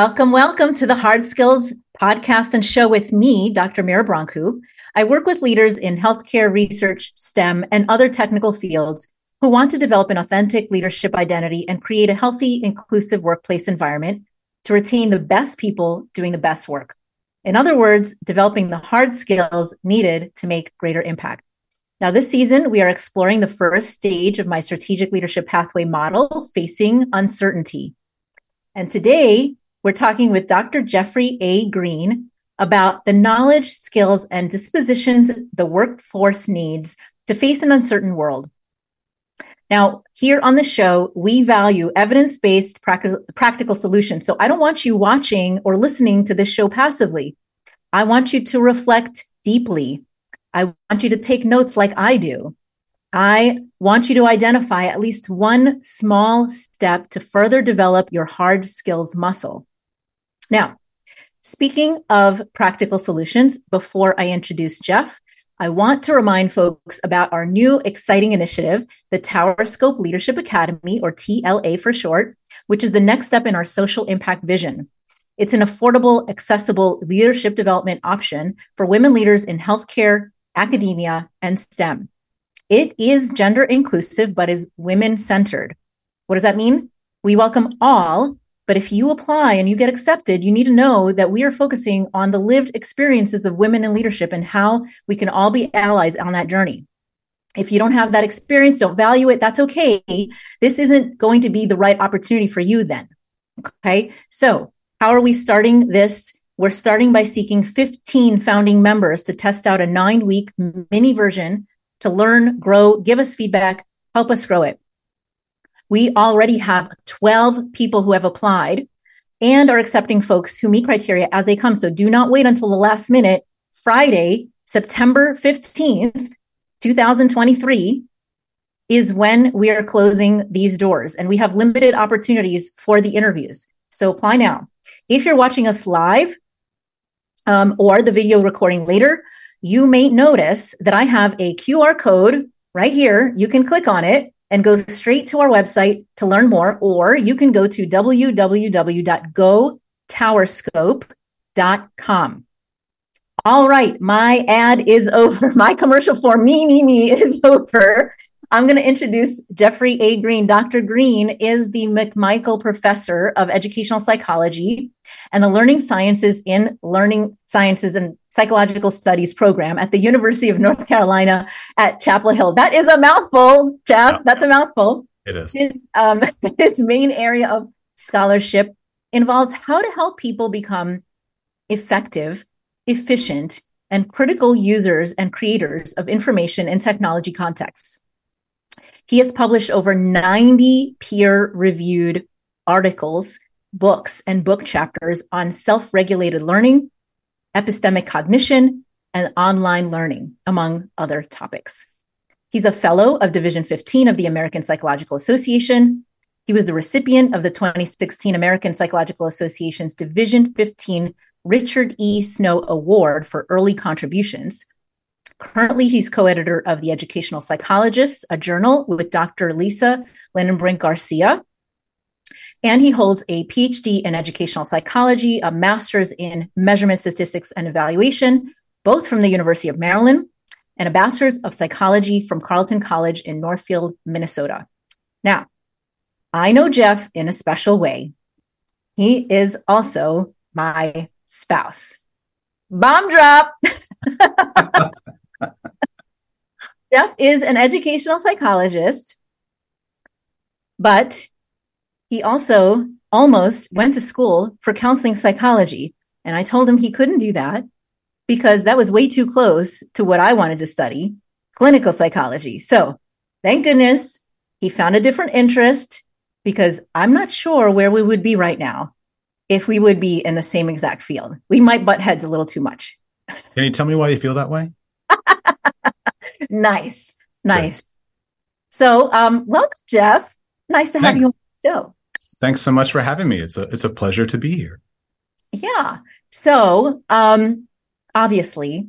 Welcome, welcome to the Hard Skills podcast and show with me, Dr. Mira Brancu. I work with leaders in healthcare, research, STEM, and other technical fields who want to develop an authentic leadership identity and create a healthy, inclusive workplace environment to retain the best people doing the best work. In other words, developing the hard skills needed to make greater impact. Now, this season, we are exploring the first stage of my strategic leadership pathway model, facing uncertainty. And today, we're talking with Dr. Jeffrey A. Greene about the knowledge, skills, and dispositions the workforce needs to face an uncertain world. Now, here on the show, we value evidence based practical, practical solutions. So I don't want you watching or listening to this show passively. I want you to reflect deeply. I want you to take notes like I do. I want you to identify at least one small step to further develop your hard skills muscle. Now, speaking of practical solutions, before I introduce Jeff, I want to remind folks about our new exciting initiative, the Tower Scope Leadership Academy, or TLA for short, which is the next step in our social impact vision. It's an affordable, accessible leadership development option for women leaders in healthcare, academia, and STEM. It is gender inclusive, but is women centered. What does that mean? We welcome all but if you apply and you get accepted, you need to know that we are focusing on the lived experiences of women in leadership and how we can all be allies on that journey. If you don't have that experience, don't value it, that's okay. This isn't going to be the right opportunity for you then. Okay. So how are we starting this? We're starting by seeking 15 founding members to test out a nine week mini version to learn, grow, give us feedback, help us grow it. We already have 12 people who have applied and are accepting folks who meet criteria as they come. So do not wait until the last minute. Friday, September 15th, 2023 is when we are closing these doors and we have limited opportunities for the interviews. So apply now. If you're watching us live um, or the video recording later, you may notice that I have a QR code right here. You can click on it and go straight to our website to learn more, or you can go to www.gotowerscope.com. All right, my ad is over. My commercial for me, me, me is over. I'm going to introduce Jeffrey A. Greene. Dr. Greene is the McMichael Professor of Educational Psychology and the Learning Sciences in Learning Sciences and Psychological Studies program at the University of North Carolina at Chapel Hill. That is a mouthful, Jeff. That's a mouthful. It is. His, um, his main area of scholarship involves how to help people become effective, efficient, and critical users and creators of information in technology contexts. He has published over 90 peer reviewed articles, books, and book chapters on self regulated learning, epistemic cognition, and online learning, among other topics. He's a fellow of Division 15 of the American Psychological Association. He was the recipient of the 2016 American Psychological Association's Division 15 Richard E. Snow Award for early contributions, Currently, he's co editor of The Educational Psychologist, a journal with Dr. Lisa Linnenbrink Garcia. And he holds a PhD in educational psychology, a master's in measurement statistics and evaluation, both from the University of Maryland, and a bachelor's of psychology from Carleton College in Northfield, Minnesota. Now, I know Jeff in a special way. He is also my spouse. Bomb drop. Jeff is an educational psychologist, but he also almost went to school for counseling psychology. And I told him he couldn't do that because that was way too close to what I wanted to study clinical psychology. So thank goodness he found a different interest because I'm not sure where we would be right now if we would be in the same exact field. We might butt heads a little too much. Can you tell me why you feel that way? Nice. Nice. So, um, welcome, Jeff. Nice to have Thanks. you on the show. Thanks so much for having me. It's a it's a pleasure to be here. Yeah. So, um, obviously,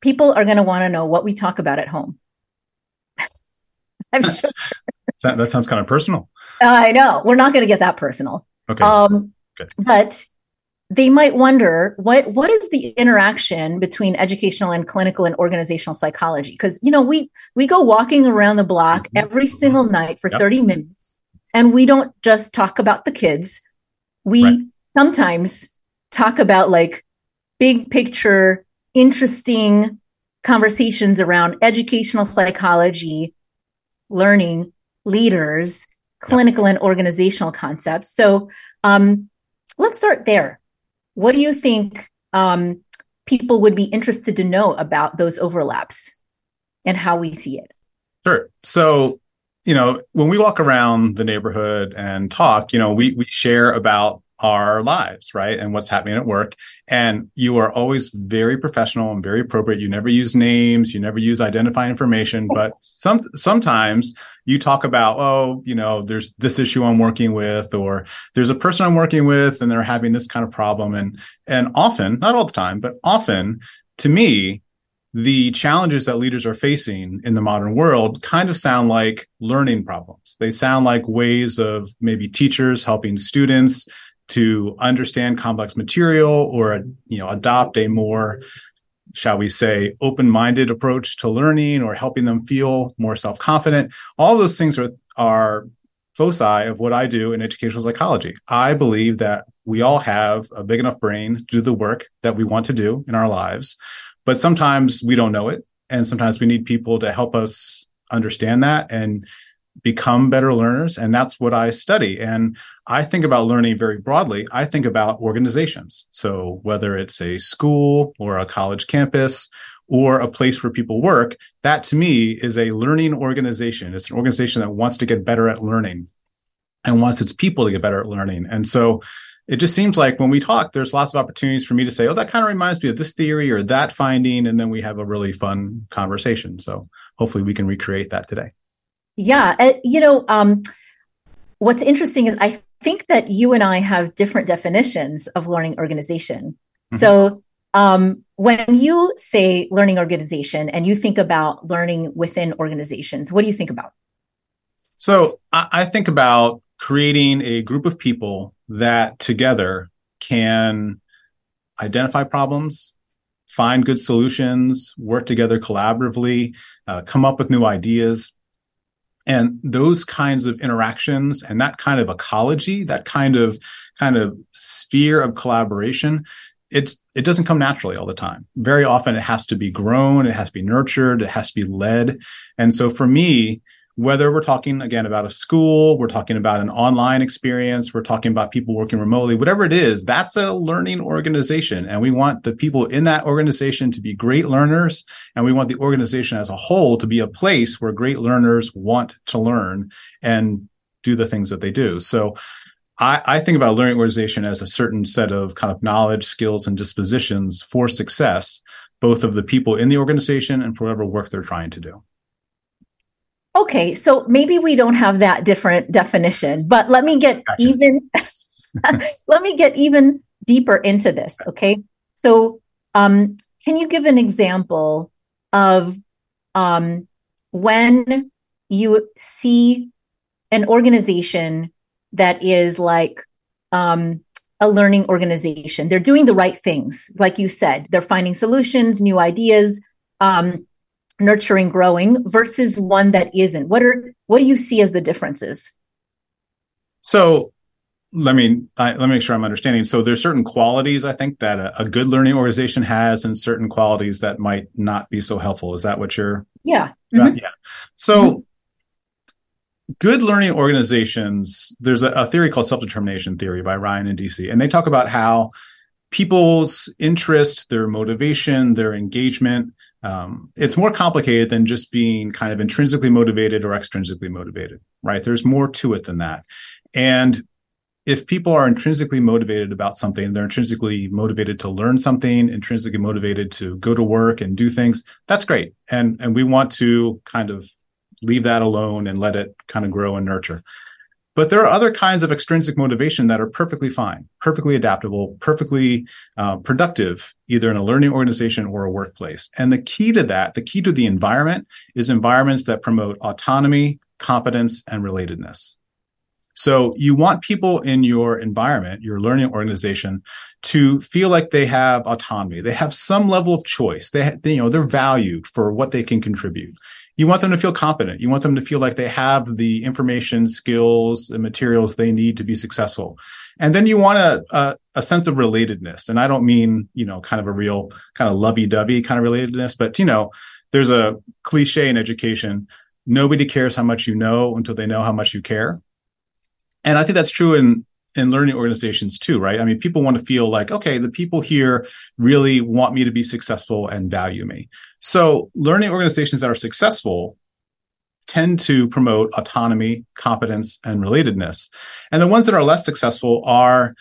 people are going to want to know what we talk about at home. Sure. that, that sounds kind of personal. I know. We're not going to get that personal. Okay. Um, Good. But they might wonder what what is the interaction between educational and clinical and organizational psychology because you know we we go walking around the block mm-hmm. every single night for yep. 30 minutes and we don't just talk about the kids we right. sometimes talk about like big picture interesting conversations around educational psychology learning leaders clinical yep. and organizational concepts so um, let's start there what do you think um, people would be interested to know about those overlaps and how we see it? Sure. So, you know, when we walk around the neighborhood and talk, you know, we we share about our lives, right? And what's happening at work. And you are always very professional and very appropriate. You never use names, you never use identifying information, but some sometimes you talk about, oh, you know, there's this issue I'm working with, or there's a person I'm working with and they're having this kind of problem. And and often, not all the time, but often to me, the challenges that leaders are facing in the modern world kind of sound like learning problems. They sound like ways of maybe teachers helping students to understand complex material or you know adopt a more shall we say open-minded approach to learning or helping them feel more self-confident. All those things are are foci of what i do in educational psychology. I believe that we all have a big enough brain to do the work that we want to do in our lives but sometimes we don't know it and sometimes we need people to help us understand that and become better learners. And that's what I study. And I think about learning very broadly. I think about organizations. So whether it's a school or a college campus or a place where people work, that to me is a learning organization. It's an organization that wants to get better at learning and wants its people to get better at learning. And so it just seems like when we talk, there's lots of opportunities for me to say, oh, that kind of reminds me of this theory or that finding. And then we have a really fun conversation. So hopefully we can recreate that today. Yeah. Uh, you know, um, what's interesting is I think that you and I have different definitions of learning organization. Mm-hmm. So um, when you say learning organization and you think about learning within organizations, what do you think about? So I, I think about creating a group of people that together can identify problems, find good solutions, work together collaboratively, uh, come up with new ideas, and those kinds of interactions and that kind of ecology that kind of kind of sphere of collaboration it's it doesn't come naturally all the time. Very often it has to be grown it has to be nurtured it has to be led. And so for me whether we're talking again about a school, we're talking about an online experience, we're talking about people working remotely, whatever it is, that's a learning organization. And we want the people in that organization to be great learners. And we want the organization as a whole to be a place where great learners want to learn and do the things that they do. So I, I think about a learning organization as a certain set of kind of knowledge, skills, and dispositions for success, both of the people in the organization and for whatever work they're trying to do. Okay, so maybe we don't have that different definition, but let me get gotcha. even let me get even deeper into this, okay? So, um, can you give an example of um, when you see an organization that is like um, a learning organization? They're doing the right things, like you said. They're finding solutions, new ideas. Um, nurturing growing versus one that isn't. What are what do you see as the differences? So let me I, let me make sure i'm understanding. So there's certain qualities i think that a, a, good learning organization has and certain qualities that might not be so helpful. Is that what you're yeah. Mm-hmm. yeah. So mm-hmm. good learning organizations there's a, a theory called self-determination theory by ryan and Deci, and they talk about how people's interest their motivation their engagement um, it's more complicated than just being kind of intrinsically motivated or extrinsically motivated, right? There's more to it than that. And if people are intrinsically motivated about something, they're intrinsically motivated to learn something, intrinsically motivated to go to work and do things, that's great. And, and we want to kind of leave that alone and let it kind of grow and nurture. But there are other kinds of extrinsic motivation that are perfectly fine, perfectly adaptable, perfectly uh, productive, either in a learning organization or a workplace. And the key to that, the key to the environment is environments that promote autonomy, competence, and relatedness. So you want people in your environment, your learning organization, to feel like they have autonomy. They have some level of choice. They, they, you know, they're valued for what they can contribute. You want them to feel competent. You want them to feel like they have the information, skills, and materials they need to be successful. And then you want a, a, a sense of relatedness. And I don't mean, you know, kind of a real kind of lovey dovey kind of relatedness, but, you know, there's a cliche in education. Nobody cares how much you know until they know how much you care. And I think that's true in, in learning organizations too, right? I mean, people want to feel like, okay, the people here really want me to be successful and value me. So learning organizations that are successful tend to promote autonomy, competence, and relatedness. And the ones that are less successful are,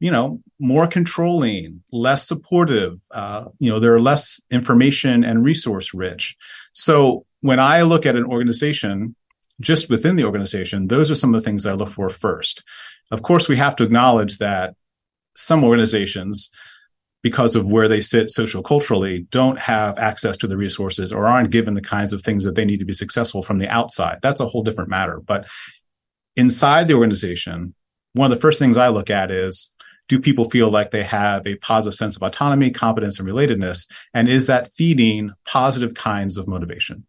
you know, more controlling, less supportive. Uh, you know, they're less information and resource rich. So when I look at an organization, just within the organization, those are some of the things that I look for first. Of course, we have to acknowledge that some organizations because of where they sit social culturally don't have access to the resources or aren't given the kinds of things that they need to be successful from the outside. That's a whole different matter. But inside the organization one of the first things i look at is do people feel like they have a positive sense of autonomy competence and relatedness? And is that feeding positive kinds of motivation?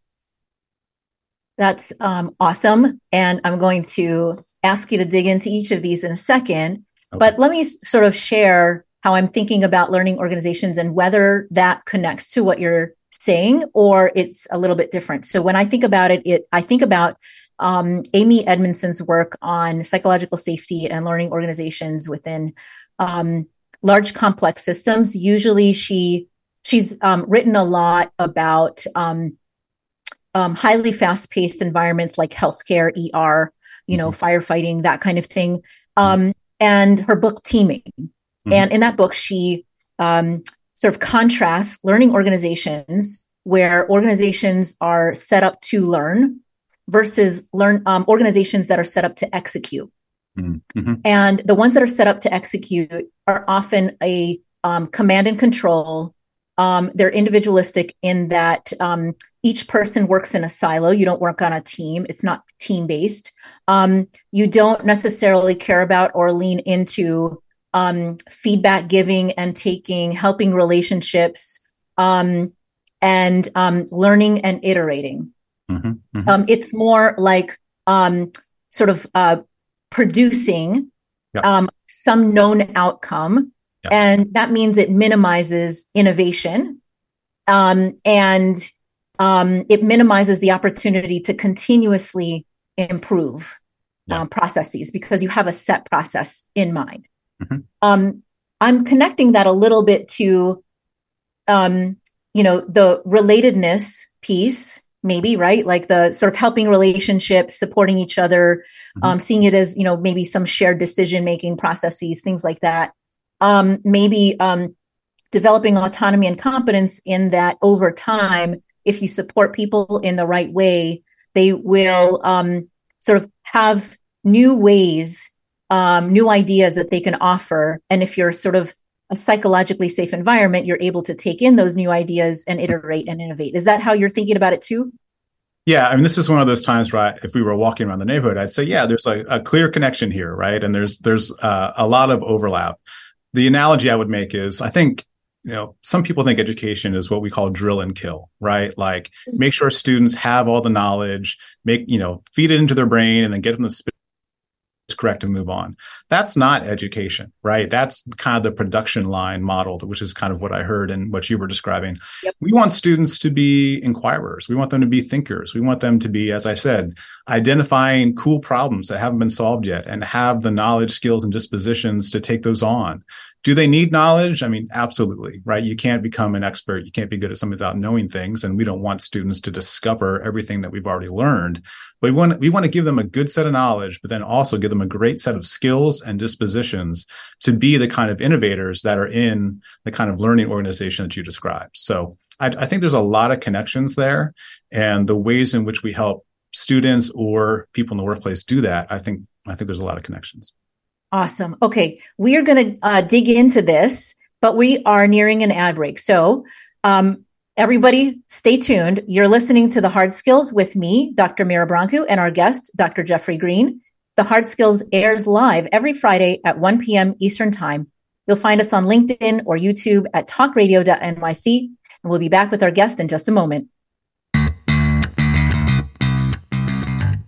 That's um, awesome. And i'm going to ask you to dig into each of these in a second okay. but let me sort of share how I'm thinking about learning organizations and whether that connects to what you're saying or it's a little bit different. So when I think about it, it I think about um, Amy Edmondson's work on psychological safety and learning organizations within um, large complex systems. Usually, she she's um, written a lot about um, um, highly fast paced environments like healthcare, ER, you know, mm-hmm. firefighting, that kind of thing. Um, and her book Teaming Mm-hmm. And in that book, she um, sort of contrasts learning organizations where organizations are set up to learn versus learn um, organizations that are set up to execute. Mm-hmm. mm-hmm. And the ones that are set up to execute are often a um, command and control. Um, they're individualistic in that um, each person works in a silo. You don't work on a team. It's not team based. Um, you don't necessarily care about or lean into um, feedback giving and taking, helping relationships, um, and um, learning and iterating. Mm-hmm, mm-hmm. Um, it's more like um, sort of uh, producing. Um, some known outcome, and that means it minimizes innovation, and it minimizes the opportunity to continuously improve processes because you have a set process in mind. Mm-hmm. Um, I'm connecting that a little bit to, um, you know, the relatedness piece, maybe, right? Like the sort of helping relationships, supporting each other, mm-hmm. um, seeing it as, you know, maybe some shared decision making processes, things like that. Um, maybe um, developing autonomy and competence in that over time, if you support people in the right way, they will um, sort of have new ways um, new ideas that they can offer. And if you're sort of a psychologically safe environment, you're able to take in those new ideas and iterate and innovate. Is that how you're thinking about it too? Yeah, I mean, this is one of those times, right? If we were walking around the neighborhood, I'd say, yeah, there's a, a clear connection here, right? And there's there's uh, a lot of overlap. The analogy I would make is, I think, you know, some people think education is what we call drill and kill, right? Like, mm-hmm. make sure students have all the knowledge, make you know, feed it into their brain, and then get them to spit correct and move on. That's not education, right? That's kind of the production line model, which is kind of what I heard and what you were describing. Yep. We want students to be inquirers. We want them to be thinkers. We want them to be, as I said, identifying cool problems that haven't been solved yet and have the knowledge, skills, and dispositions to take those on. Do they need knowledge? I mean, absolutely, right? You can't become an expert. You can't be good at something without knowing things. And we don't want students to discover everything that we've already learned. But we want, we want to give them a good set of knowledge, but then also give them a great set of skills and dispositions to be the kind of innovators that are in the kind of learning organization that you described. So I, I think there's a lot of connections there and the ways in which we help students or people in the workplace do that. I think, I think there's a lot of connections. Awesome. Okay. We are going to uh, dig into this, but we are nearing an ad break. So, um, everybody stay tuned. You're listening to the hard skills with me, Dr. Mira Brancu, and our guest, Dr. Jeffrey Greene. The Hard Skills airs live every Friday at 1 p.m. Eastern Time. You'll find us on LinkedIn or YouTube at talkradio.nyc, and we'll be back with our guest in just a moment.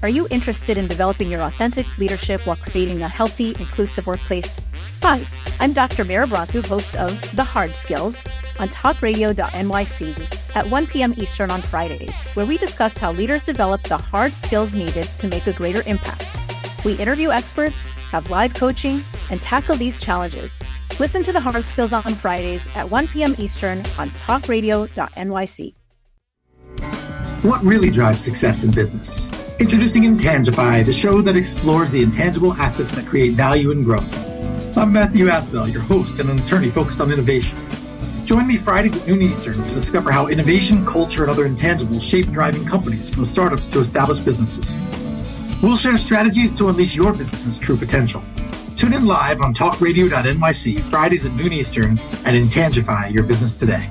Are you interested in developing your authentic leadership while creating a healthy, inclusive workplace? Hi, I'm Dr. Mira Brancu, host of The Hard Skills on talkradio.nyc at 1 p.m. Eastern on Fridays, where we discuss how leaders develop the hard skills needed to make a greater impact. We interview experts, have live coaching, and tackle these challenges. Listen to The Hard Skills on Fridays at 1 p.m. Eastern on talkradio.nyc. What really drives success in business? Introducing Intangify, the show that explores the intangible assets that create value and growth. I'm Matthew Asbell, your host and an attorney focused on innovation. Join me Fridays at noon Eastern to discover how innovation, culture, and other intangibles shape thriving companies from startups to established businesses. We'll share strategies to unleash your business's true potential. Tune in live on talkradio.nyc Fridays at noon Eastern and Intangify your business today.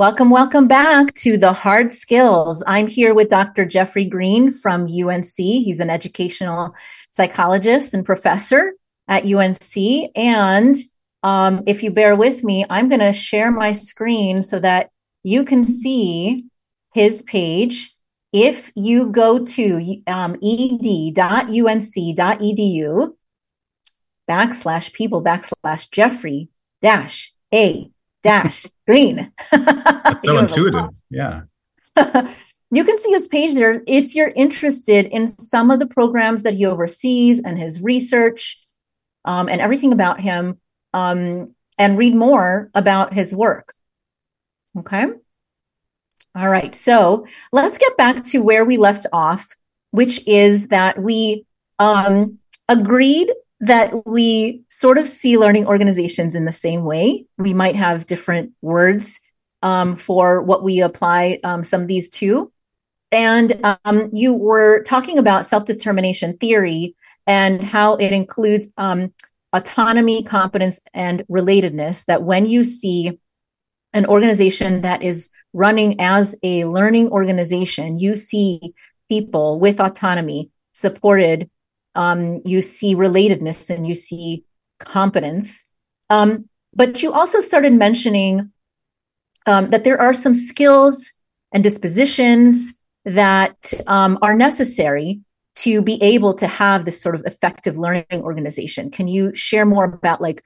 Welcome, welcome back to the hard skills. I'm here with Dr. Jeffrey Greene from UNC. He's an educational psychologist and professor at UNC. And um, if you bear with me, I'm going to share my screen so that you can see his page. If you go to um, ed.unc.edu backslash people backslash Jeffrey dash A dash greene. That's so intuitive. Yeah. you can see his page there if you're interested in some of the programs that he oversees and his research um, and everything about him um, and read more about his work. Okay. All right. So let's get back to where we left off, which is that we um, agreed that we sort of see learning organizations in the same way. We might have different words um, for what we apply um, some of these to. And um, you were talking about self determination theory and how it includes um, autonomy, competence, and relatedness. That when you see an organization that is running as a learning organization, you see people with autonomy supported um, you see relatedness and you see competence. Um, but you also started mentioning um, that there are some skills and dispositions that um, are necessary to be able to have this sort of effective learning organization. Can you share more about like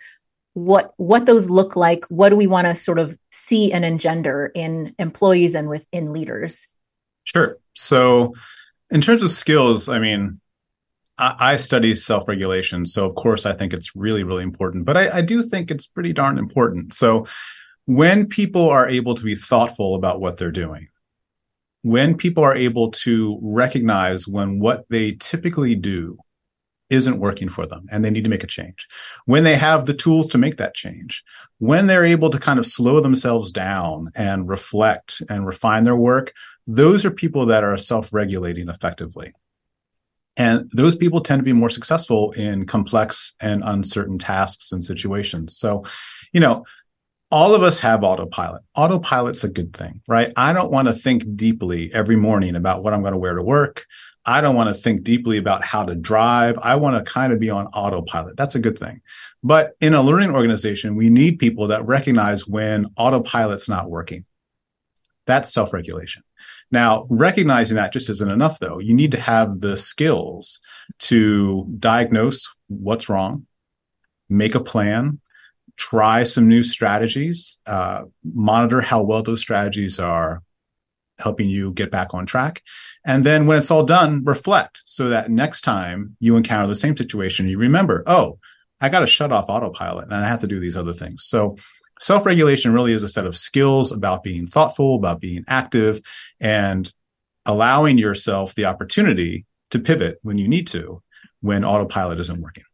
what what those look like? What do we want to sort of see and engender in employees and within leaders? Sure. So, in terms of skills, I mean, I, study self regulation. So, of course, I think it's really, really important, but I, I do think it's pretty darn important. So, when people are able to be thoughtful about what they're doing, when people are able to recognize when what they typically do isn't working for them and they need to make a change, when they have the tools to make that change, when they're able to kind of slow themselves down and reflect and refine their work, those are people that are self regulating effectively. And those people tend to be more successful in complex and uncertain tasks and situations. So, you know, all of us have autopilot. Autopilot's a good thing, right? I don't want to think deeply every morning about what I'm going to wear to work. I don't want to think deeply about how to drive. I want to kind of be on autopilot. That's a good thing. But in a learning organization, we need people that recognize when autopilot's not working. That's self regulation. Now, recognizing that just isn't enough, though. You need to have the skills to diagnose what's wrong, make a plan, try some new strategies, uh, monitor how well those strategies are helping you get back on track. And then when it's all done, reflect so that next time you encounter the same situation, you remember, oh, I got to shut off autopilot and I have to do these other things. So self regulation really is a set of skills about being thoughtful, about being active, and allowing yourself the opportunity to pivot when you need to, when autopilot isn't working.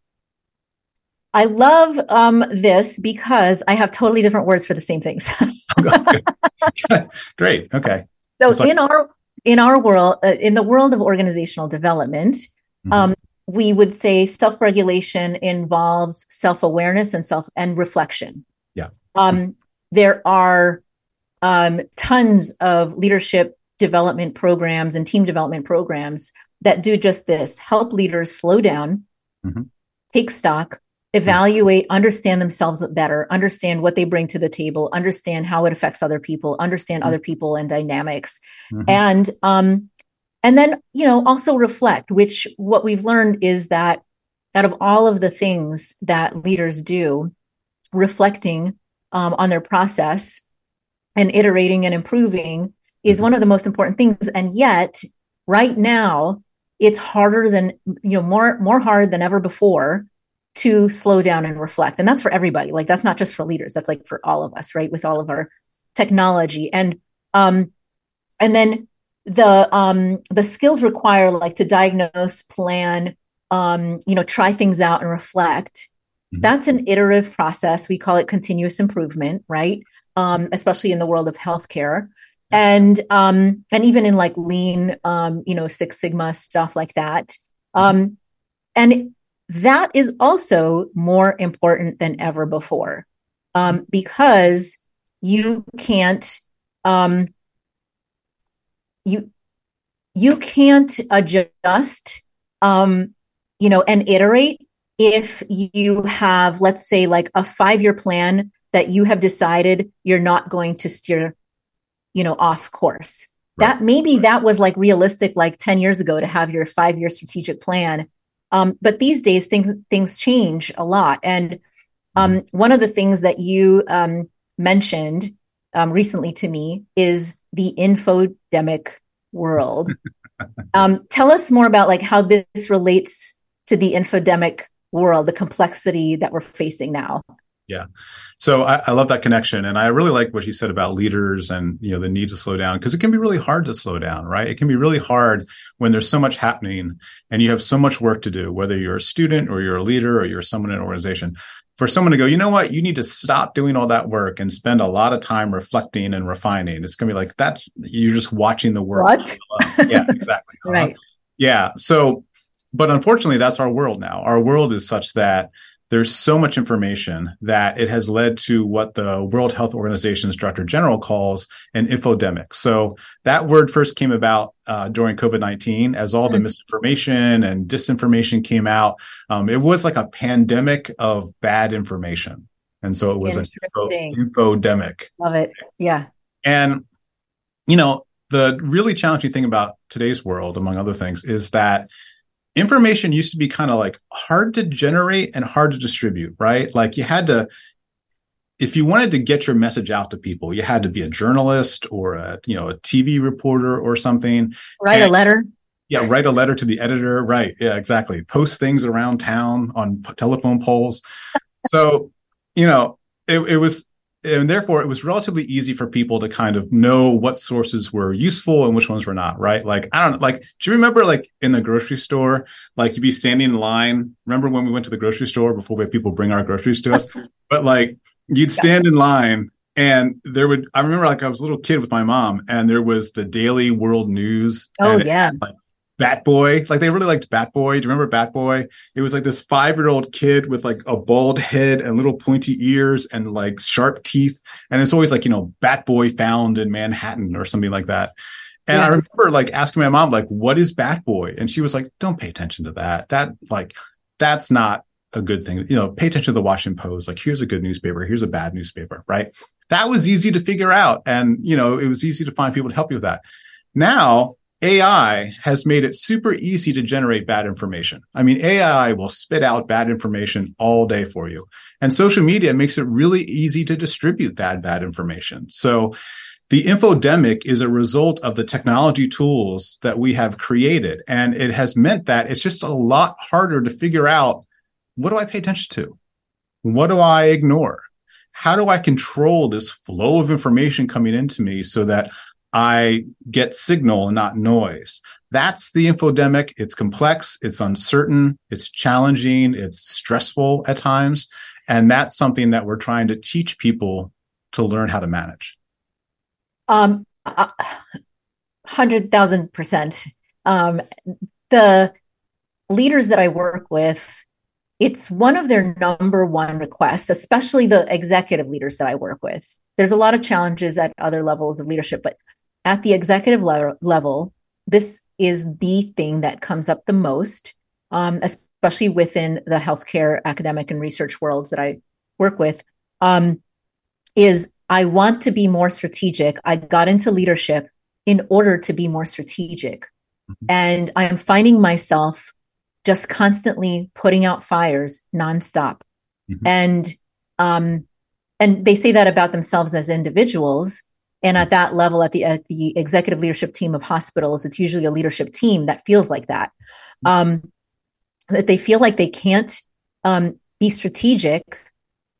I love um, this because I have totally different words for the same things. Great. Okay. So like- in our in our world, uh, in the world of organizational development, mm-hmm. um, we would say self regulation involves self awareness and self and reflection. Um, there are um, tons of leadership development programs and team development programs that do just this help leaders slow down, mm-hmm. take stock, evaluate, understand themselves better, understand what they bring to the table, understand how it affects other people, understand mm-hmm. other people and dynamics. Mm-hmm. And um, and then, you know, also reflect, which what we've learned is that out of all of the things that leaders do, reflecting um, on their process and iterating and improving is mm-hmm. one of the most important things. And yet, right now, it's harder than you know more more hard than ever before to slow down and reflect. And that's for everybody. Like that's not just for leaders. That's like for all of us, right? With all of our technology and um and then the um the skills require like to diagnose plan um you know try things out and reflect Mm-hmm. That's an iterative process. We call it continuous improvement, right? Um, especially in the world of healthcare. And um, and even in like lean, um, you know, Six Sigma stuff like that. Um, and that is also more important than ever before um, because you can't um, you you can't adjust um, you know and iterate if you have, let's say, like a five year plan that you have decided you're not going to steer, you know, off course. Right. That maybe that was like realistic like 10 years ago to have your five year strategic plan. Um, but these days things things change a lot. And um, mm-hmm. one of the things that you um, mentioned um, recently to me is the infodemic world. Um, tell us more about like how this relates to the infodemic world, the complexity that we're facing now. Yeah. So I, I, love that connection. And I really like what you said about leaders and, you know, the need to slow down because it can be really hard to slow down, right? It can be really hard when there's so much happening and you have so much work to do, whether you're a student or you're a leader or you're someone in an organization. For someone to go, you know what, you need to stop doing all that work and spend a lot of time reflecting and refining. It's going to be like that. You're just watching the work. What? yeah, exactly. Uh-huh. right. Yeah. So but unfortunately, that's our world now. Our world is such that there's so much information that it has led to what the World Health Organization's Director General calls an infodemic. So that word first came about uh, during COVID 19 as all the mm-hmm. misinformation and disinformation came out. Um, it was like a pandemic of bad information. And so it was an info, infodemic. Love it. Yeah. And, you know, the really challenging thing about today's world, among other things, is that information used to be kind of like hard to generate and hard to distribute, right? Like you had to, if you wanted to get your message out to people, you had to be a journalist or a, you know, a TV reporter or something. Write and, a letter. Yeah, write a letter to the editor. Right. Yeah, exactly. Post things around town on telephone poles. so, you know, it, it was and therefore it was relatively easy for people to kind of know what sources were useful and which ones were not right? Like i don't know like do you remember like in the grocery store like you'd be standing in line? Remember when we went to the grocery store before we had people bring our groceries to us? But like you'd stand in line and there would i remember like i was a little kid with my mom and there was the daily world news oh yeah. like Bat Boy. Like they really liked Bat Boy. Do you remember Bat Boy? It was like this five year old kid with like a bald head and little pointy ears and like sharp teeth. And it's always like, you know, Bat Boy found in Manhattan or something like that. And yes. I remember like asking my mom, like, what is bad boy? And she was like, don't pay attention to that. That like, that's not a good thing. You know, pay attention to the Washington Post. Like, here's a good newspaper. Here's a bad newspaper, right? That was easy to figure out. And, you know, it was easy to find people to help you with that. Now AI has made it super easy to generate bad information. I mean, AI will spit out bad information all day for you. And social media makes it really easy to distribute that bad information. So the infodemic is a result of the technology tools that we have created. And it has meant that it's just a lot harder to figure out what do I pay attention to? What do I ignore? How do I control this flow of information coming into me so that I get signal and not noise. That's the infodemic. It's complex. It's uncertain. It's challenging. It's stressful at times. And that's something that we're trying to teach people to learn how to manage. Um, hundred thousand percent. Um, the leaders that I work with, it's one of their number one requests, especially the executive leaders that I work with. There's a lot of challenges at other levels of leadership, but at the executive le- level, this is the thing that comes up the most, um, especially within the healthcare academic and research worlds that I work with. Um, is I want to be more strategic. I got into leadership in order to be more strategic. Mm-hmm. And I am finding myself just constantly putting out fires nonstop. Mm-hmm. And um, and they say that about themselves as individuals, and at that level, at the at the executive leadership team of hospitals, it's usually a leadership team that feels like that. Um, that they feel like they can't um, be strategic.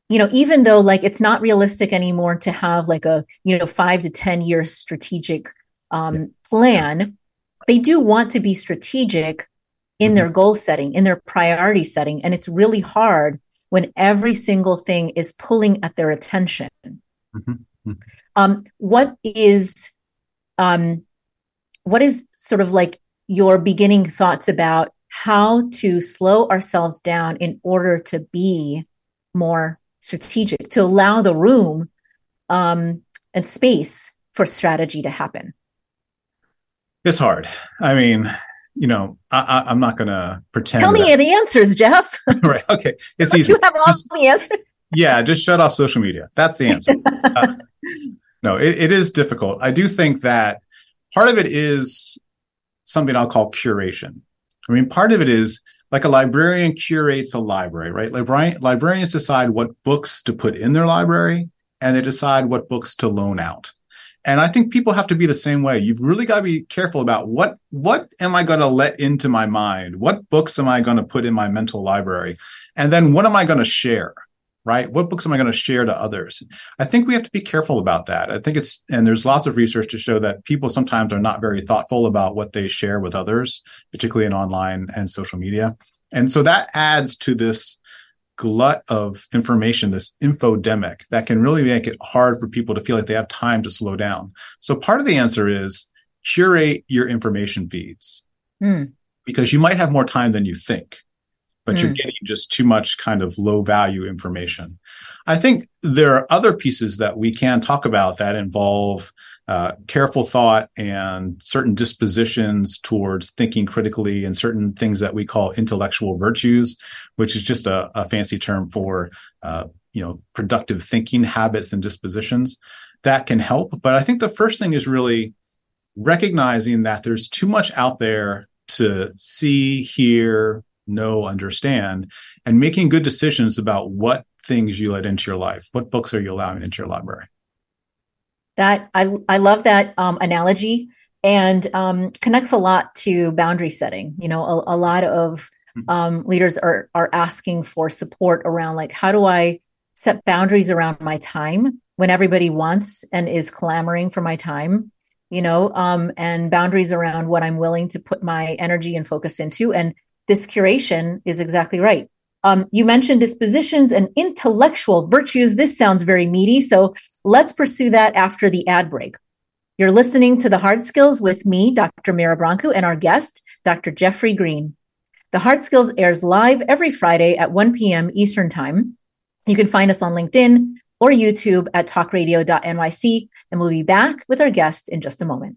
You know, even though like it's not realistic anymore to have like a you know five to ten year strategic um, plan, they do want to be strategic in mm-hmm. their goal setting, in their priority setting, and it's really hard when every single thing is pulling at their attention. Mm-hmm. mm-hmm. Um, what is um, what is sort of like your beginning thoughts about how to slow ourselves down in order to be more strategic, to allow the room um, and space for strategy to happen? It's hard. I mean, you know, I, am not going to pretend. Tell me that... the answers, Jeff. right. Okay. It's easy. You have all just, the answers. Yeah. Just shut off social media. That's the answer. uh, no, it, it is difficult. I do think that part of it is something I'll call curation. I mean, part of it is like a librarian curates a library, right? Librarian, librarians decide what books to put in their library and they decide what books to loan out. And I think people have to be the same way. You've really got to be careful about what what am I going to let into my mind? What books am I going to put in my mental library? And then what am I going to share? Right? What books am I going to share to others? I think we have to be careful about that. I think it's, and there's lots of research to show that people sometimes are not very thoughtful about what they share with others, particularly in online and social media. And so that adds to this glut of information, this infodemic that can really make it hard for people to feel like they have time to slow down. So part of the answer is curate your information feeds mm. because you might have more time than you think but mm. you're getting just too much kind of low value information. I think there are other pieces that we can talk about that involve uh, careful thought and certain dispositions towards thinking critically and certain things that we call intellectual virtues, which is just a, a fancy term for uh, you know productive thinking habits and dispositions that can help. But I think the first thing is really recognizing that there's too much out there to see, hear, know, understand, and making good decisions about what things you let into your life. What books are you allowing into your library? That I I love that um, analogy and um, connects a lot to boundary setting. You know, a, a lot of hmm. um, leaders are are asking for support around like how do I set boundaries around my time when everybody wants and is clamoring for my time you know um, and boundaries around what i'm willing to put my energy and focus into and this curation is exactly right. Um, you mentioned dispositions and intellectual virtues. This sounds very meaty. So let's pursue that after the ad break. You're listening to The Hard Skills with me, Dr. Mira Brancu, and our guest, Dr. Jeffrey Greene. The Hard Skills airs live every Friday at 1 p.m. Eastern Time. You can find us on LinkedIn or YouTube at talkradio.nyc, and we'll be back with our guest in just a moment.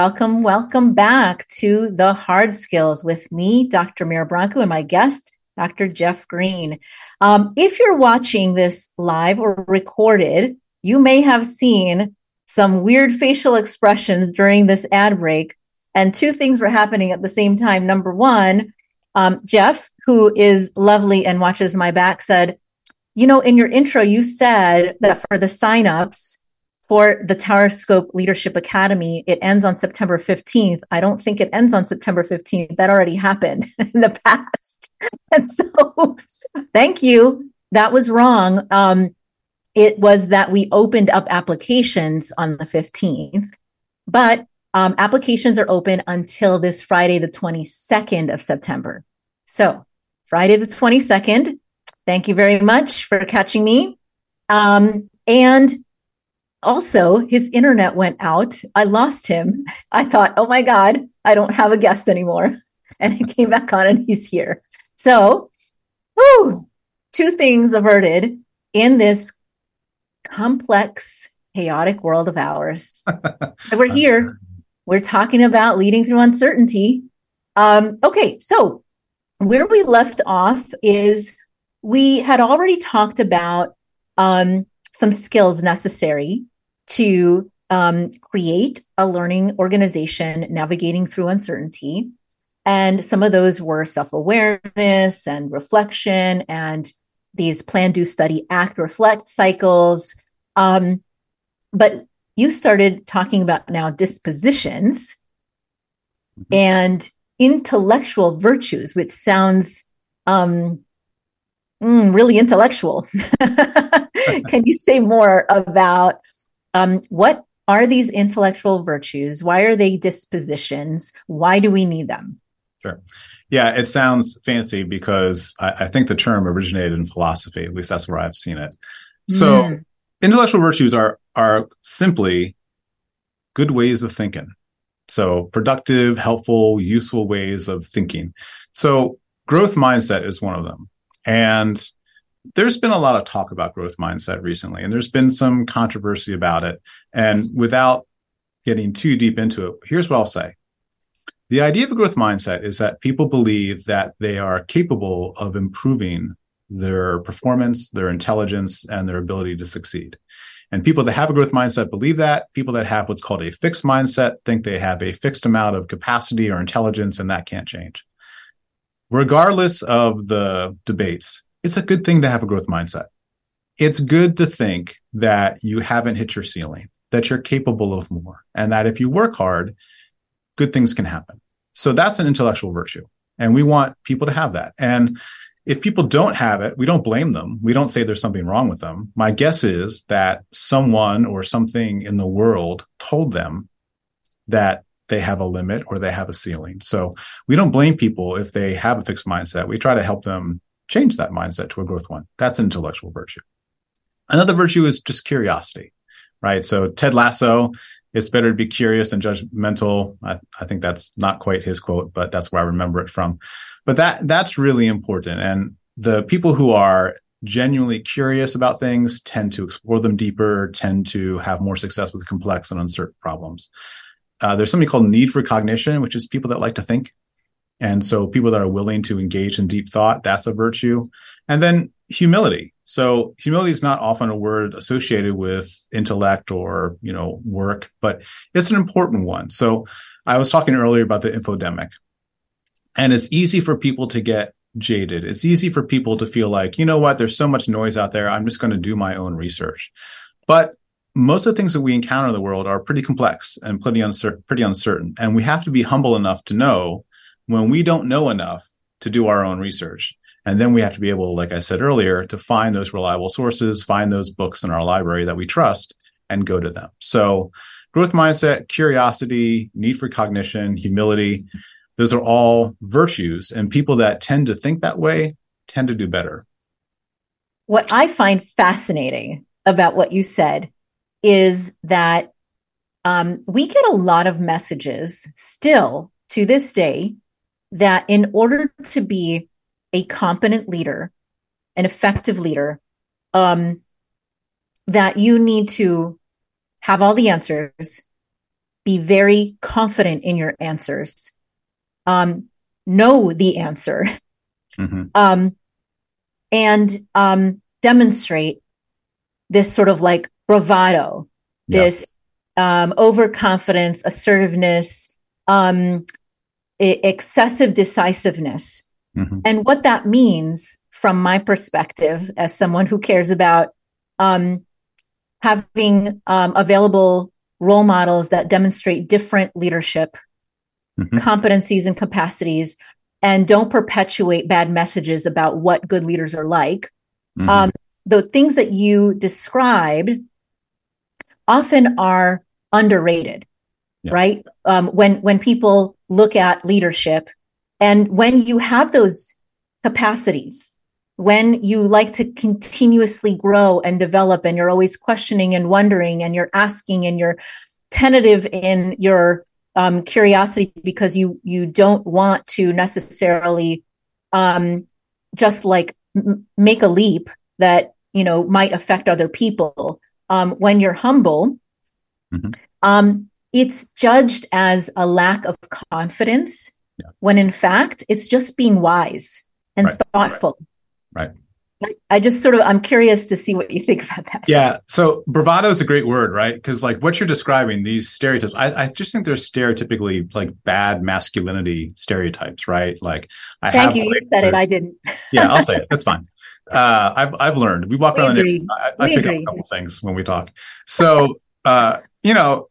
Welcome, welcome back to the hard skills with me, Dr. Mira Brancu, and my guest, Dr. Jeff Greene. Um, if you're watching this live or recorded, you may have seen some weird facial expressions during this ad break. And two things were happening at the same time. Number one, um, Jeff, who is lovely and watches my back, said, You know, in your intro, you said that for the signups, for the Towerscope Leadership Academy, it ends on September 15th. I don't think it ends on September 15th. That already happened in the past. And so thank you. That was wrong. Um, it was that we opened up applications on the 15th, but um, applications are open until this Friday, the 22nd of September. So Friday, the 22nd. Thank you very much for catching me. Um, and also his internet went out. I lost him. I thought oh my god i don't have a guest anymore. And he came back on and he's here. So whew, two things averted in this complex chaotic world of ours. We're here. We're talking about leading through uncertainty. Um, okay so where we left off is we had already talked about um, some skills necessary to um, create a learning organization navigating through uncertainty. And some of those were self awareness and reflection and these plan, do, study, act, reflect cycles. Um, but you started talking about now dispositions mm-hmm. and intellectual virtues, which sounds um, mm, really intellectual. Can you say more about um, what are these intellectual virtues? Why are they dispositions? Why do we need them? Sure. Yeah, it sounds fancy because I, I, think the term originated in philosophy. At least that's where I've seen it. So, mm. intellectual virtues are are simply good ways of thinking. So, productive, helpful, useful ways of thinking. So, growth mindset is one of them. And there's been a lot of talk about growth mindset recently, and there's been some controversy about it. And without getting too deep into it, here's what I'll say. The idea of a growth mindset is that people believe that they are capable of improving their performance, their intelligence, and their ability to succeed. And people that have a growth mindset believe that. People that have what's called a fixed mindset think they have a fixed amount of capacity or intelligence, and that can't change. Regardless of the debates, it's a good thing to have a growth mindset. It's good to think that you haven't hit your ceiling, that you're capable of more, and that if you work hard, good things can happen. So that's an intellectual virtue. And we want people to have that. And if people don't have it, we don't blame them. We don't say there's something wrong with them. My guess is that someone or something in the world told them that they have a limit or they have a ceiling. So we don't blame people if they have a fixed mindset. We try to help them change that mindset to a growth one. That's an intellectual virtue. Another virtue is just curiosity, right? So Ted Lasso, it's better to be curious than judgmental. I, I think that's not quite his quote, but that's where I remember it from. But that that's really important. And the people who are genuinely curious about things tend to explore them deeper, tend to have more success with complex and uncertain problems. Uh, there's something called need for cognition, which is people that like to think. And so people that are willing to engage in deep thought, that's a virtue. And then humility. So humility is not often a word associated with intellect or, you know, work, but it's an important one. So I was talking earlier about the infodemic and it's easy for people to get jaded. It's easy for people to feel like, you know what, there's so much noise out there. I'm just going to do my own research. But most of the things that we encounter in the world are pretty complex and pretty uncertain, pretty uncertain. And we have to be humble enough to know when we don't know enough to do our own research. And then we have to be able, like I said earlier, to find those reliable sources, find those books in our library that we trust and go to them. So growth mindset, curiosity, need for cognition, humility, those are all virtues. And people that tend to think that way tend to do better. What I find fascinating about what you said is that um, we get a lot of messages still to this day that in order to be a competent leader, an effective leader, um, that you need to have all the answers, be very confident in your answers, um, know the answer, mm-hmm. um, and um, demonstrate this sort of like bravado, this um, overconfidence, assertiveness, um, excessive decisiveness. Mm-hmm. And what that means from my perspective, as someone who cares about um, having um, available role models that demonstrate different leadership mm-hmm. competencies and capacities and don't perpetuate bad messages about what good leaders are like. Mm-hmm. Um, the things that you described often are underrated, yeah. right? Um, when when people look at leadership, and when you have those capacities, when you like to continuously grow and develop, and you're always questioning and wondering, and you're asking, and you're tentative in your um, curiosity because you you don't want to necessarily um, just like m- make a leap that you know might affect other people um, when you're humble, mm-hmm. um, it's judged as a lack of confidence, yeah. when in fact it's just being wise and right. thoughtful. Right. right. I just sort of I'm curious to see what you think about that. Yeah. So bravado is a great word, right? Because like what you're describing, these stereotypes, I, I, just think they're stereotypically like bad masculinity stereotypes, right? Like I Thank you. You said it. I didn't. yeah, I'll say it. That's fine uh, I've I've learned. We walk we around. Agree. I, I pick agree. up a couple things when we talk. So uh, you know,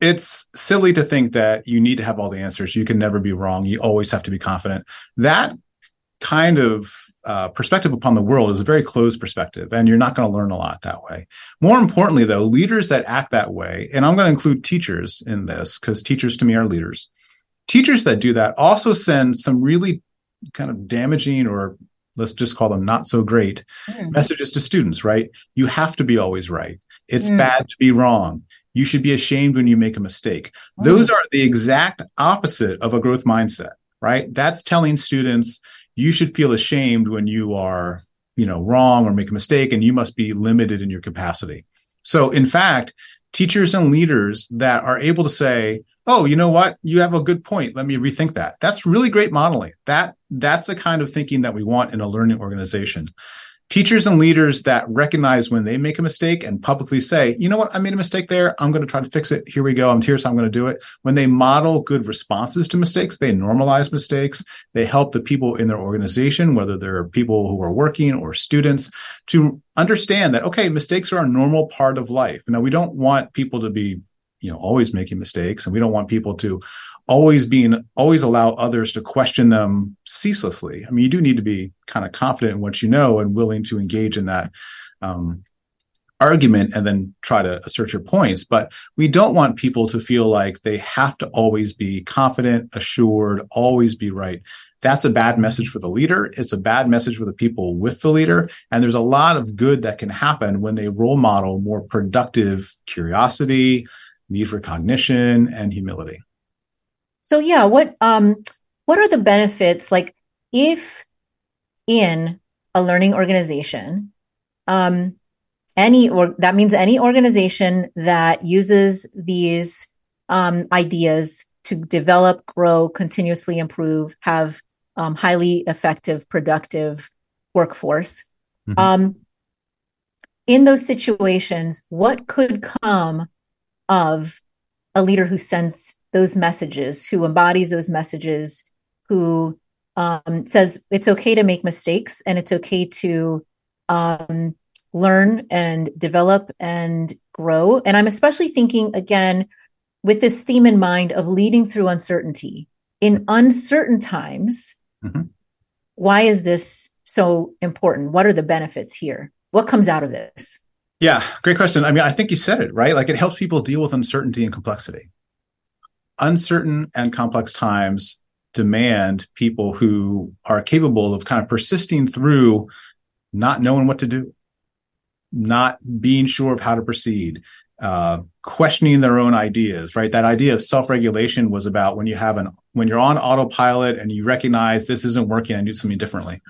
it's silly to think that you need to have all the answers. You can never be wrong. You always have to be confident. That kind of uh, perspective upon the world is a very closed perspective, and you're not going to learn a lot that way. More importantly, though, leaders that act that way, and I'm going to include teachers in this because teachers to me are leaders. Teachers that do that also send some really kind of damaging or let's just call them not so great mm. messages to students, right? You have to be always right. It's mm. bad to be wrong. You should be ashamed when you make a mistake. Mm. Those are the exact opposite of a growth mindset, right? That's telling students you should feel ashamed when you are, you know, wrong or make a mistake and you must be limited in your capacity. So in fact, teachers and leaders that are able to say, oh, you know what? You have a good point. Let me rethink that. That's really great modeling. That that's the kind of thinking that we want in a learning organization. Teachers and leaders that recognize when they make a mistake and publicly say, you know what, I made a mistake there. I'm going to try to fix it. Here we go. I'm here, so I'm going to do it. When they model good responses to mistakes, they normalize mistakes. They help the people in their organization, whether they're people who are working or students, to understand that, okay, mistakes are a normal part of life. Now, we don't want people to be you know always making mistakes and we don't want people to always being always allow others to question them ceaselessly i mean you do need to be kind of confident in what you know and willing to engage in that um, argument and then try to assert your points but we don't want people to feel like they have to always be confident assured always be right that's a bad message for the leader. It's a bad message for the people with the leader. And there's a lot of good that can happen when they role model more productive curiosity, need for cognition, and humility. So yeah, what um what are the benefits like if in a learning organization um any or that means any organization that uses these um, ideas to develop, grow, continuously improve, have um, highly effective, productive workforce. Mm-hmm. Um, in those situations, what could come of a leader who sends those messages, who embodies those messages, who um, says it's okay to make mistakes and it's okay to um, learn and develop and grow. And I'm especially thinking again with this theme in mind of leading through uncertainty. In uncertain times, Mm-hmm. Why is this so important? What are the benefits here? What comes out of this? Yeah, great question. I mean, I think you said it, right? Like it helps people deal with uncertainty and complexity. Uncertain and complex times demand people who are capable of kind of persisting through not knowing what to do, not being sure of how to proceed, uh, questioning their own ideas, right? That idea of self-regulation was about when you have an when you're on autopilot and you recognize this isn't working, I do something differently.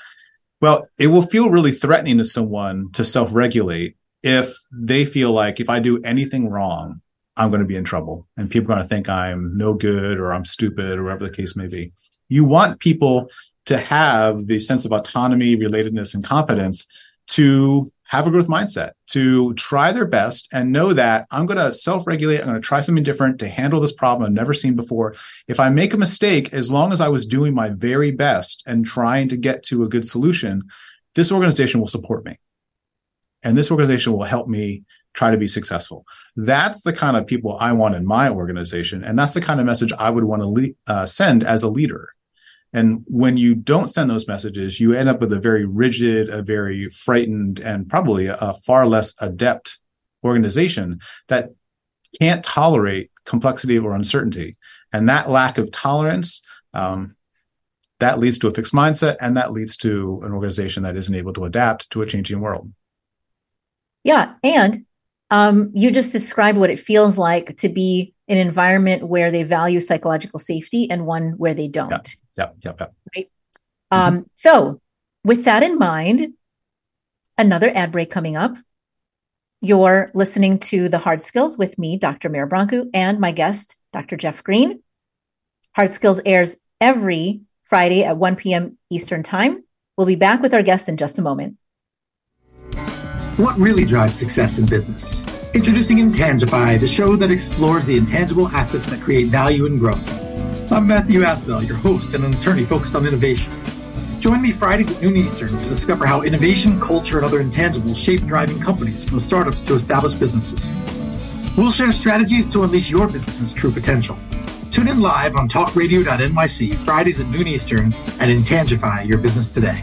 Well, it will feel really threatening to someone to self-regulate if they feel like if I do anything wrong, I'm going to be in trouble and people are going to think I'm no good or I'm stupid or whatever the case may be. You want people to have the sense of autonomy, relatedness, and competence to have a growth mindset to try their best and know that I'm going to self regulate. I'm going to try something different to handle this problem I've never seen before. If I make a mistake, as long as I was doing my very best and trying to get to a good solution, this organization will support me. And this organization will help me try to be successful. That's the kind of people I want in my organization. And that's the kind of message I would want to le- uh, send as a leader. And when you don't send those messages, you end up with a very rigid, a very frightened, and probably a, far less adept organization that can't tolerate complexity or uncertainty. And that lack of tolerance, um, that leads to a fixed mindset and that leads to an organization that isn't able to adapt to a changing world. Yeah. And um, you just described what it feels like to be in an environment where they value psychological safety and one where they don't. Yeah. Yep, yep, yep. Right. Mm-hmm. Um, so, with that in mind, another ad break coming up. You're listening to the Hard Skills with me, Dr. Mira and my guest, Dr. Jeff Greene. Hard Skills airs every Friday at 1 p.m. Eastern Time. We'll be back with our guest in just a moment. What really drives success in business? Introducing Intangify, the show that explores the intangible assets that create value and growth. I'm Matthew Asbell, your host and an attorney focused on innovation. Join me Fridays at noon Eastern to discover how innovation, culture, and other intangibles shape thriving companies from startups to established businesses. We'll share strategies to unleash your business's true potential. Tune in live on talkradio.nyc Fridays at noon Eastern and intangify your business today.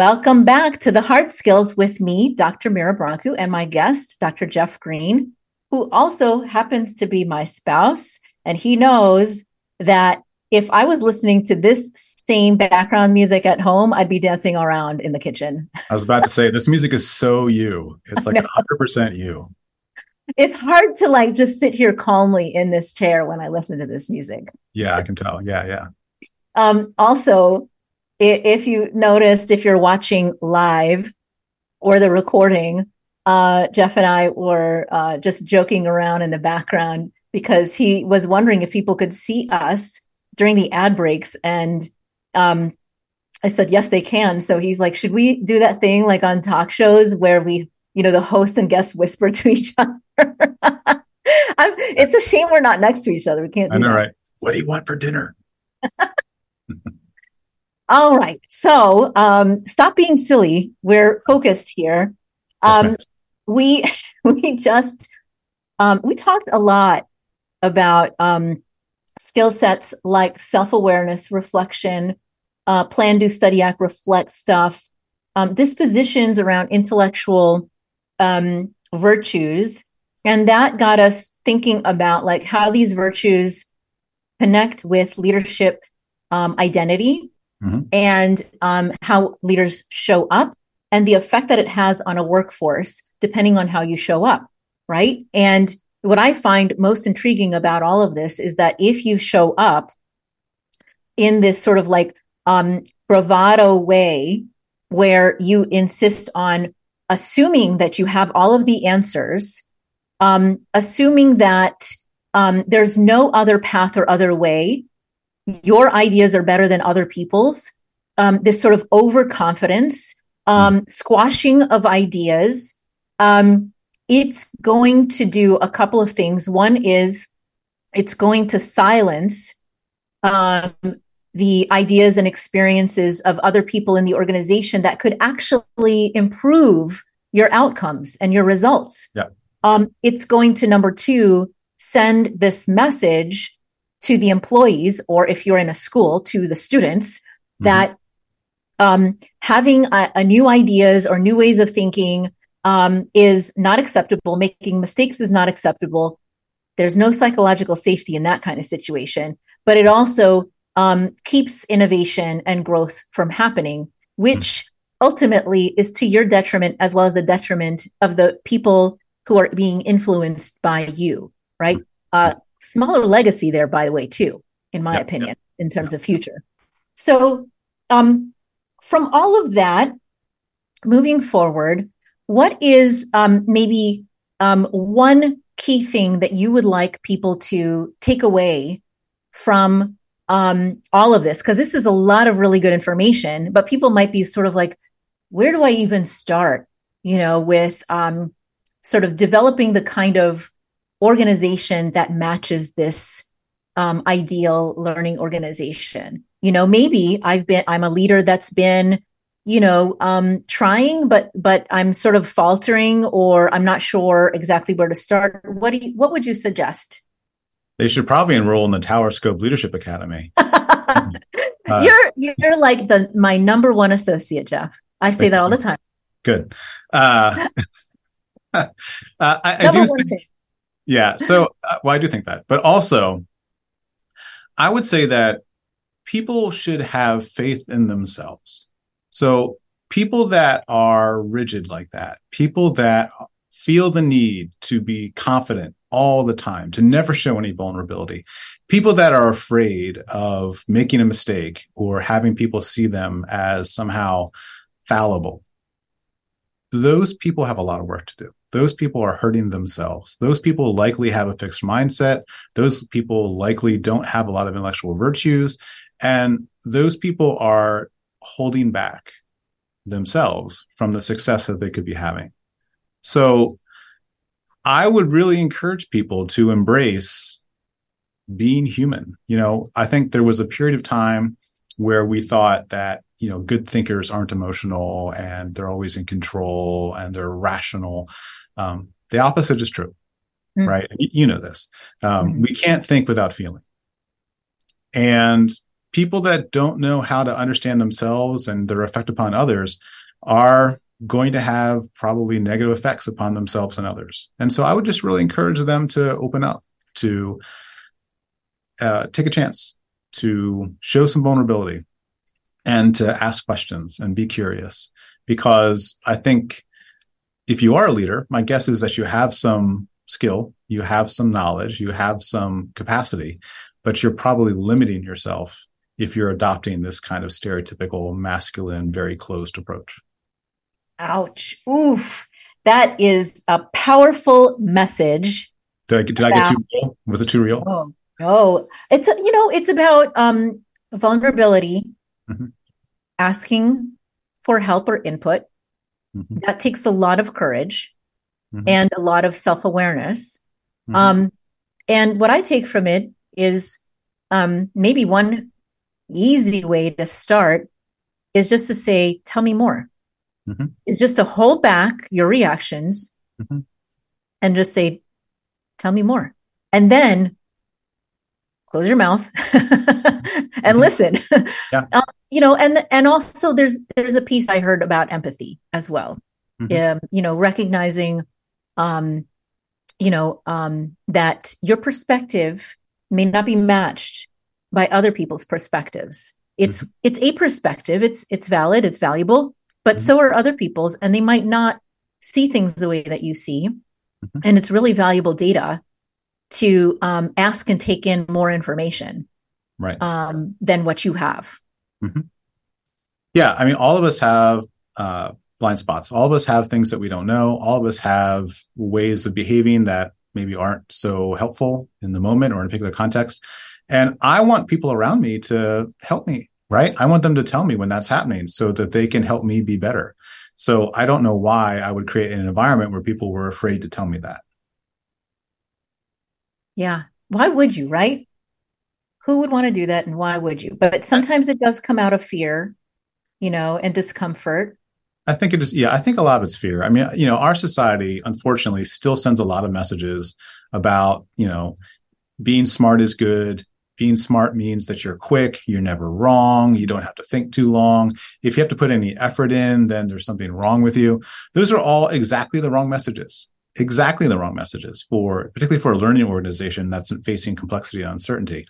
Welcome back to the Hard Skills with me, Dr. Mira Brancu, and my guest, Dr. Jeff Greene, who also happens to be my spouse. And he knows that if I was listening to this same background music at home, I'd be dancing around in the kitchen. I was about to say, this music is so you. It's like 100% you. It's hard to like just sit here calmly in this chair when I listen to this music. Yeah, I can tell. Yeah, yeah. Um, also, if you noticed, if you're watching live or the recording, uh, Jeff and I were uh, just joking around in the background because he was wondering if people could see us during the ad breaks. And um, I said, yes, they can. So he's like, should we do that thing like on talk shows where we, you know, the host and guests whisper to each other? it's a shame we're not next to each other. We can't. I know, that. right? What do you want for dinner? All right. So um, stop being silly. We're focused here. Um, yes, we we just um, we talked a lot about um, skill sets like self awareness, reflection, uh, plan, do, study, act, reflect stuff, um, dispositions around intellectual um, virtues, and that got us thinking about like how these virtues connect with leadership um, identity mm-hmm. and um, how leaders show up and the effect that it has on a workforce, depending on how you show up, right? And what I find most intriguing about all of this is that if you show up in this sort of like um, bravado way, where you insist on assuming that you have all of the answers, um, assuming that um, there's no other path or other way, your ideas are better than other people's. Um, this sort of overconfidence, um, squashing of ideas. Um, it's going to do a couple of things. One is it's going to silence um, the ideas and experiences of other people in the organization that could actually improve your outcomes and your results. Yeah. Um, it's going to number two send this message to the employees, or if you're in a school, to the students, mm-hmm. that um, having a, a, new ideas or new ways of thinking um, is not acceptable. Making mistakes is not acceptable. There's no psychological safety in that kind of situation, but it also um, keeps innovation and growth from happening, which mm-hmm. ultimately is to your detriment as well as the detriment of the people who are being influenced by you, right? Mm-hmm. Uh, smaller legacy there, by the way, too, in my yep, opinion, yep. in terms yep. of future. So, um, from all of that, moving forward, what is um, maybe um, one key thing that you would like people to take away from um, all of this? Because this is a lot of really good information, but people might be sort of like, where do I even start? You know, with um, sort of developing the kind of organization that matches this um, ideal learning organization. You know, maybe I've been, I'm a leader that's been, you know, um, trying, but, but I'm sort of faltering or I'm not sure exactly where to start. What do you, what would you suggest? They should probably enroll in the Tower Scope Leadership Academy. uh, you're, you're like the, my number one associate, Jeff. I say that all the time. Good. Uh, uh, I, I do think. Yeah. So, uh, well, I do think that. But also, I would say that people should have faith in themselves. So, people that are rigid like that, people that feel the need to be confident all the time, to never show any vulnerability, people that are afraid of making a mistake or having people see them as somehow fallible, those people have a lot of work to do those people are hurting themselves. Those people likely have a fixed mindset. Those people likely don't have a lot of intellectual virtues. And those people are holding back themselves from the success that they could be having. So I would really encourage people to embrace being human. You know, I think there was a period of time where we thought that, you know, good thinkers aren't emotional and they're always in control and they're rational. Um, the opposite is true, mm-hmm. right? You, know this. Um, mm-hmm. We can't think without feeling. And people that don't know how to understand themselves and their effect upon others are going to have probably negative effects upon themselves and others. And so I would just really encourage them to open up, to uh, take a chance, to show some vulnerability, and to ask questions and be curious. Because I think if you are a leader, my guess is that you have some skill, you have some knowledge, you have some capacity, but you're probably limiting yourself if you're adopting this kind of stereotypical masculine, very closed approach. Ouch. Oof. That is a powerful message. Did I, did about, I get too real? Was it too real? Oh, no. It's, you know, it's about um, vulnerability, mm-hmm. asking for help or input. Mm-hmm. That takes a lot of courage mm-hmm. and a lot of self awareness. Mm-hmm. Um, and what I take from it is um, maybe one easy way to start is just to say, tell me more mm-hmm. is just to hold back your reactions mm-hmm. and just say, tell me more. And then close your mouth and mm-hmm. listen. Yeah. Um, you know, and and also there's there's a piece I heard about empathy as well. Mm-hmm. Um, you know, recognizing um, you know, um, that your perspective may not be matched by other people's perspectives. It's mm-hmm. it's a perspective. It's it's valid. It's valuable but mm-hmm. so are other people's and they might not see things the way that you see mm-hmm. and it's really valuable data to um, ask and take in more information right um, than what you have mm-hmm. yeah i mean all of us have uh, blind spots all of us have things that we don't know all of us have ways of behaving that maybe aren't so helpful in the moment or in a particular context and i want people around me to help me right? I want them to tell me when that's happening so that they can help me be better. So I don't know why I would create an environment where people were afraid to tell me that. Yeah. Why would you, right? Who would want to do that and why would you? But sometimes it does come out of fear, you know, and discomfort. I think it is, yeah, I think a lot of it's fear. I mean, you know, our society, unfortunately, still sends a lot of messages about, you know, being smart is good, being smart means that you're quick, you're never wrong, you don't have to think too long. If you have to put any effort in, then there's something wrong with you. Those are all exactly the wrong messages. Exactly the wrong messages for, particularly for a learning organization that's facing complexity and uncertainty.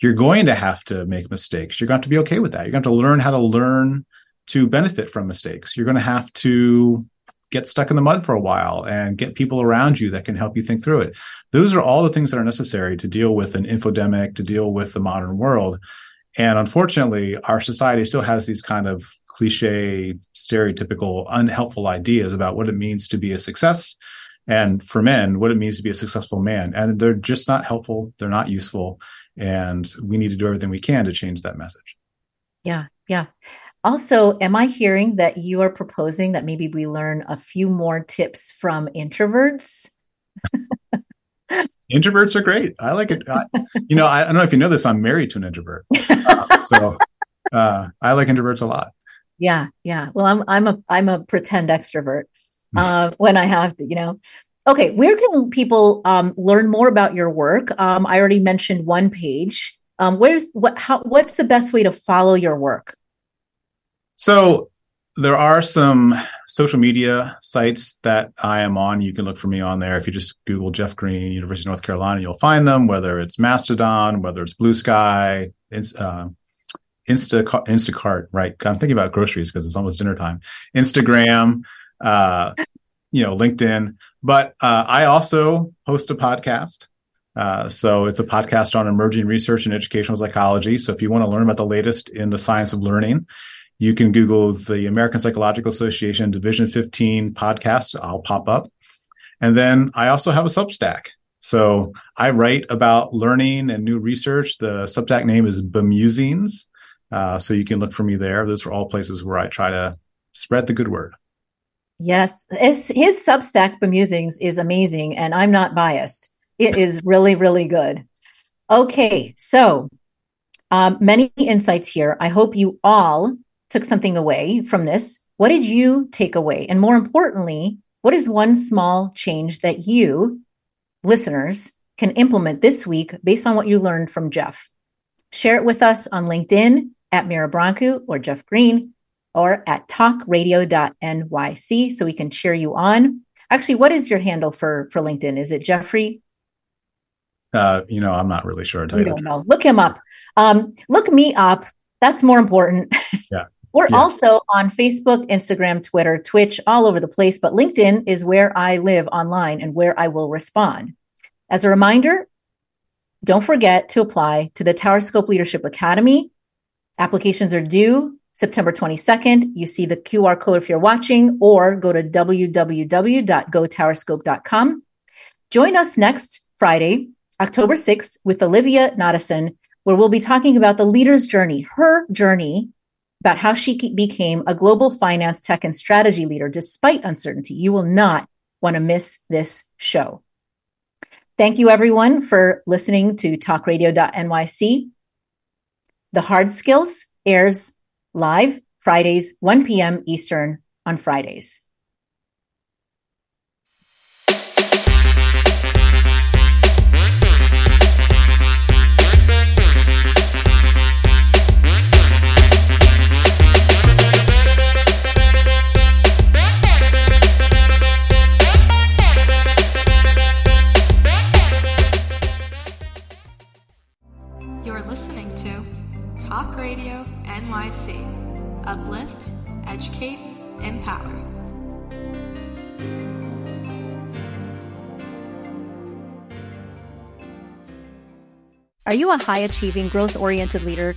You're going to have to make mistakes. You're going to have to be okay with that. You're going to have to learn how to learn to benefit from mistakes. You're going to have to get stuck in the mud for a while and get people around you that can help you think through it. Those are all the things that are necessary to deal with an infodemic, to deal with the modern world. And unfortunately, our society still has these kind of cliche, stereotypical, unhelpful ideas about what it means to be a success. And for men, what it means to be a successful man. And they're just not helpful. They're not useful. And we need to do everything we can to change that message. Yeah. Yeah. Also, am I hearing that you are proposing that maybe we learn a few more tips from introverts? Introverts are great. I like it. I, you know, I, I, don't know if you know this. I'm married to an introvert, uh, so uh, I like introverts a lot. Yeah, yeah. Well, I'm I'm a I'm a pretend extrovert uh, when I have to. You know. Okay, where can people um, learn more about your work? Um, I already mentioned one page. Um, where's what? How? What's the best way to follow your work? So there are some social media sites that I am on. You can look for me on there. If you just Google Jeff Greene, University of North Carolina, you'll find them, whether it's Mastodon, whether it's Blue Sky, uh, Insta, Instacart, right? I'm thinking about groceries because it's almost dinner time. Instagram, uh, you know, LinkedIn. But uh, I also host a podcast. Uh, so it's a podcast on emerging research in educational psychology. So if you want to learn about the latest in the science of learning, you can Google the American Psychological Association Division 15 podcast. I'll pop up. And then I also have a Substack. So I write about learning and new research. The Substack name is Bemusings. Uh, so you can look for me there. Those are all places where I try to spread the good word. Yes, his, his Substack Bemusings is amazing, and I'm not biased. It is really, really good. Okay, so um, many insights here. I hope you all took something away from this. What did you take away? And more importantly, what is one small change that you, listeners, can implement this week based on what you learned from Jeff? Share it with us on LinkedIn at Mira Brancu or Jeff Greene or at talkradio.nyc so we can cheer you on. Actually, what is your handle for for LinkedIn? Is it Jeffrey? Uh, you know, I'm not really sure. You don't know. Look him up. Um, look me up. That's more important. Yeah. We're Yeah. also on Facebook, Instagram, Twitter, Twitch, all over the place, but LinkedIn is where I live online and where I will respond. As a reminder, don't forget to apply to the Tower Scope Leadership Academy. Applications are due September 22nd. You see the QR code if you're watching, or go to www.gotowerscope.com. Join us next Friday, October 6th, with Olivia Nottison, where we'll be talking about the leader's journey, her journey about how she became a global finance, tech, and strategy leader despite uncertainty. You will not want to miss this show. Thank you, everyone, for listening to talkradio.nyc. The Hard Skills airs live Fridays, 1 p.m. Eastern on Fridays. Uplift, educate, empower. Are you a high achieving, growth oriented leader?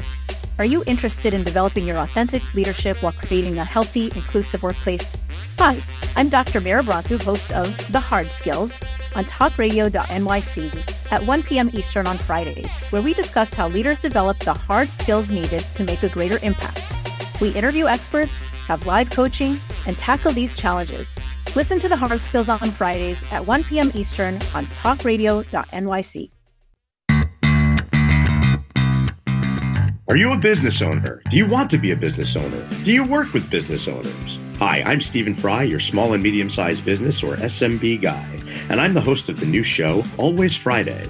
Are you interested in developing your authentic leadership while creating a healthy, inclusive workplace? Hi, I'm Dr. Mira Brancu, host of The Hard Skills on talkradio.nyc at 1 p.m. Eastern on Fridays, where we discuss how leaders develop the hard skills needed to make a greater impact. We interview experts, have live coaching, and tackle these challenges. Listen to The Hard Skills on Fridays at 1 p.m. Eastern on talkradio.nyc. Are you a business owner? Do you want to be a business owner? Do you work with business owners? Hi, I'm Stephen Fry, your small and medium sized business or SMB guy, and I'm the host of the new show, Always Friday.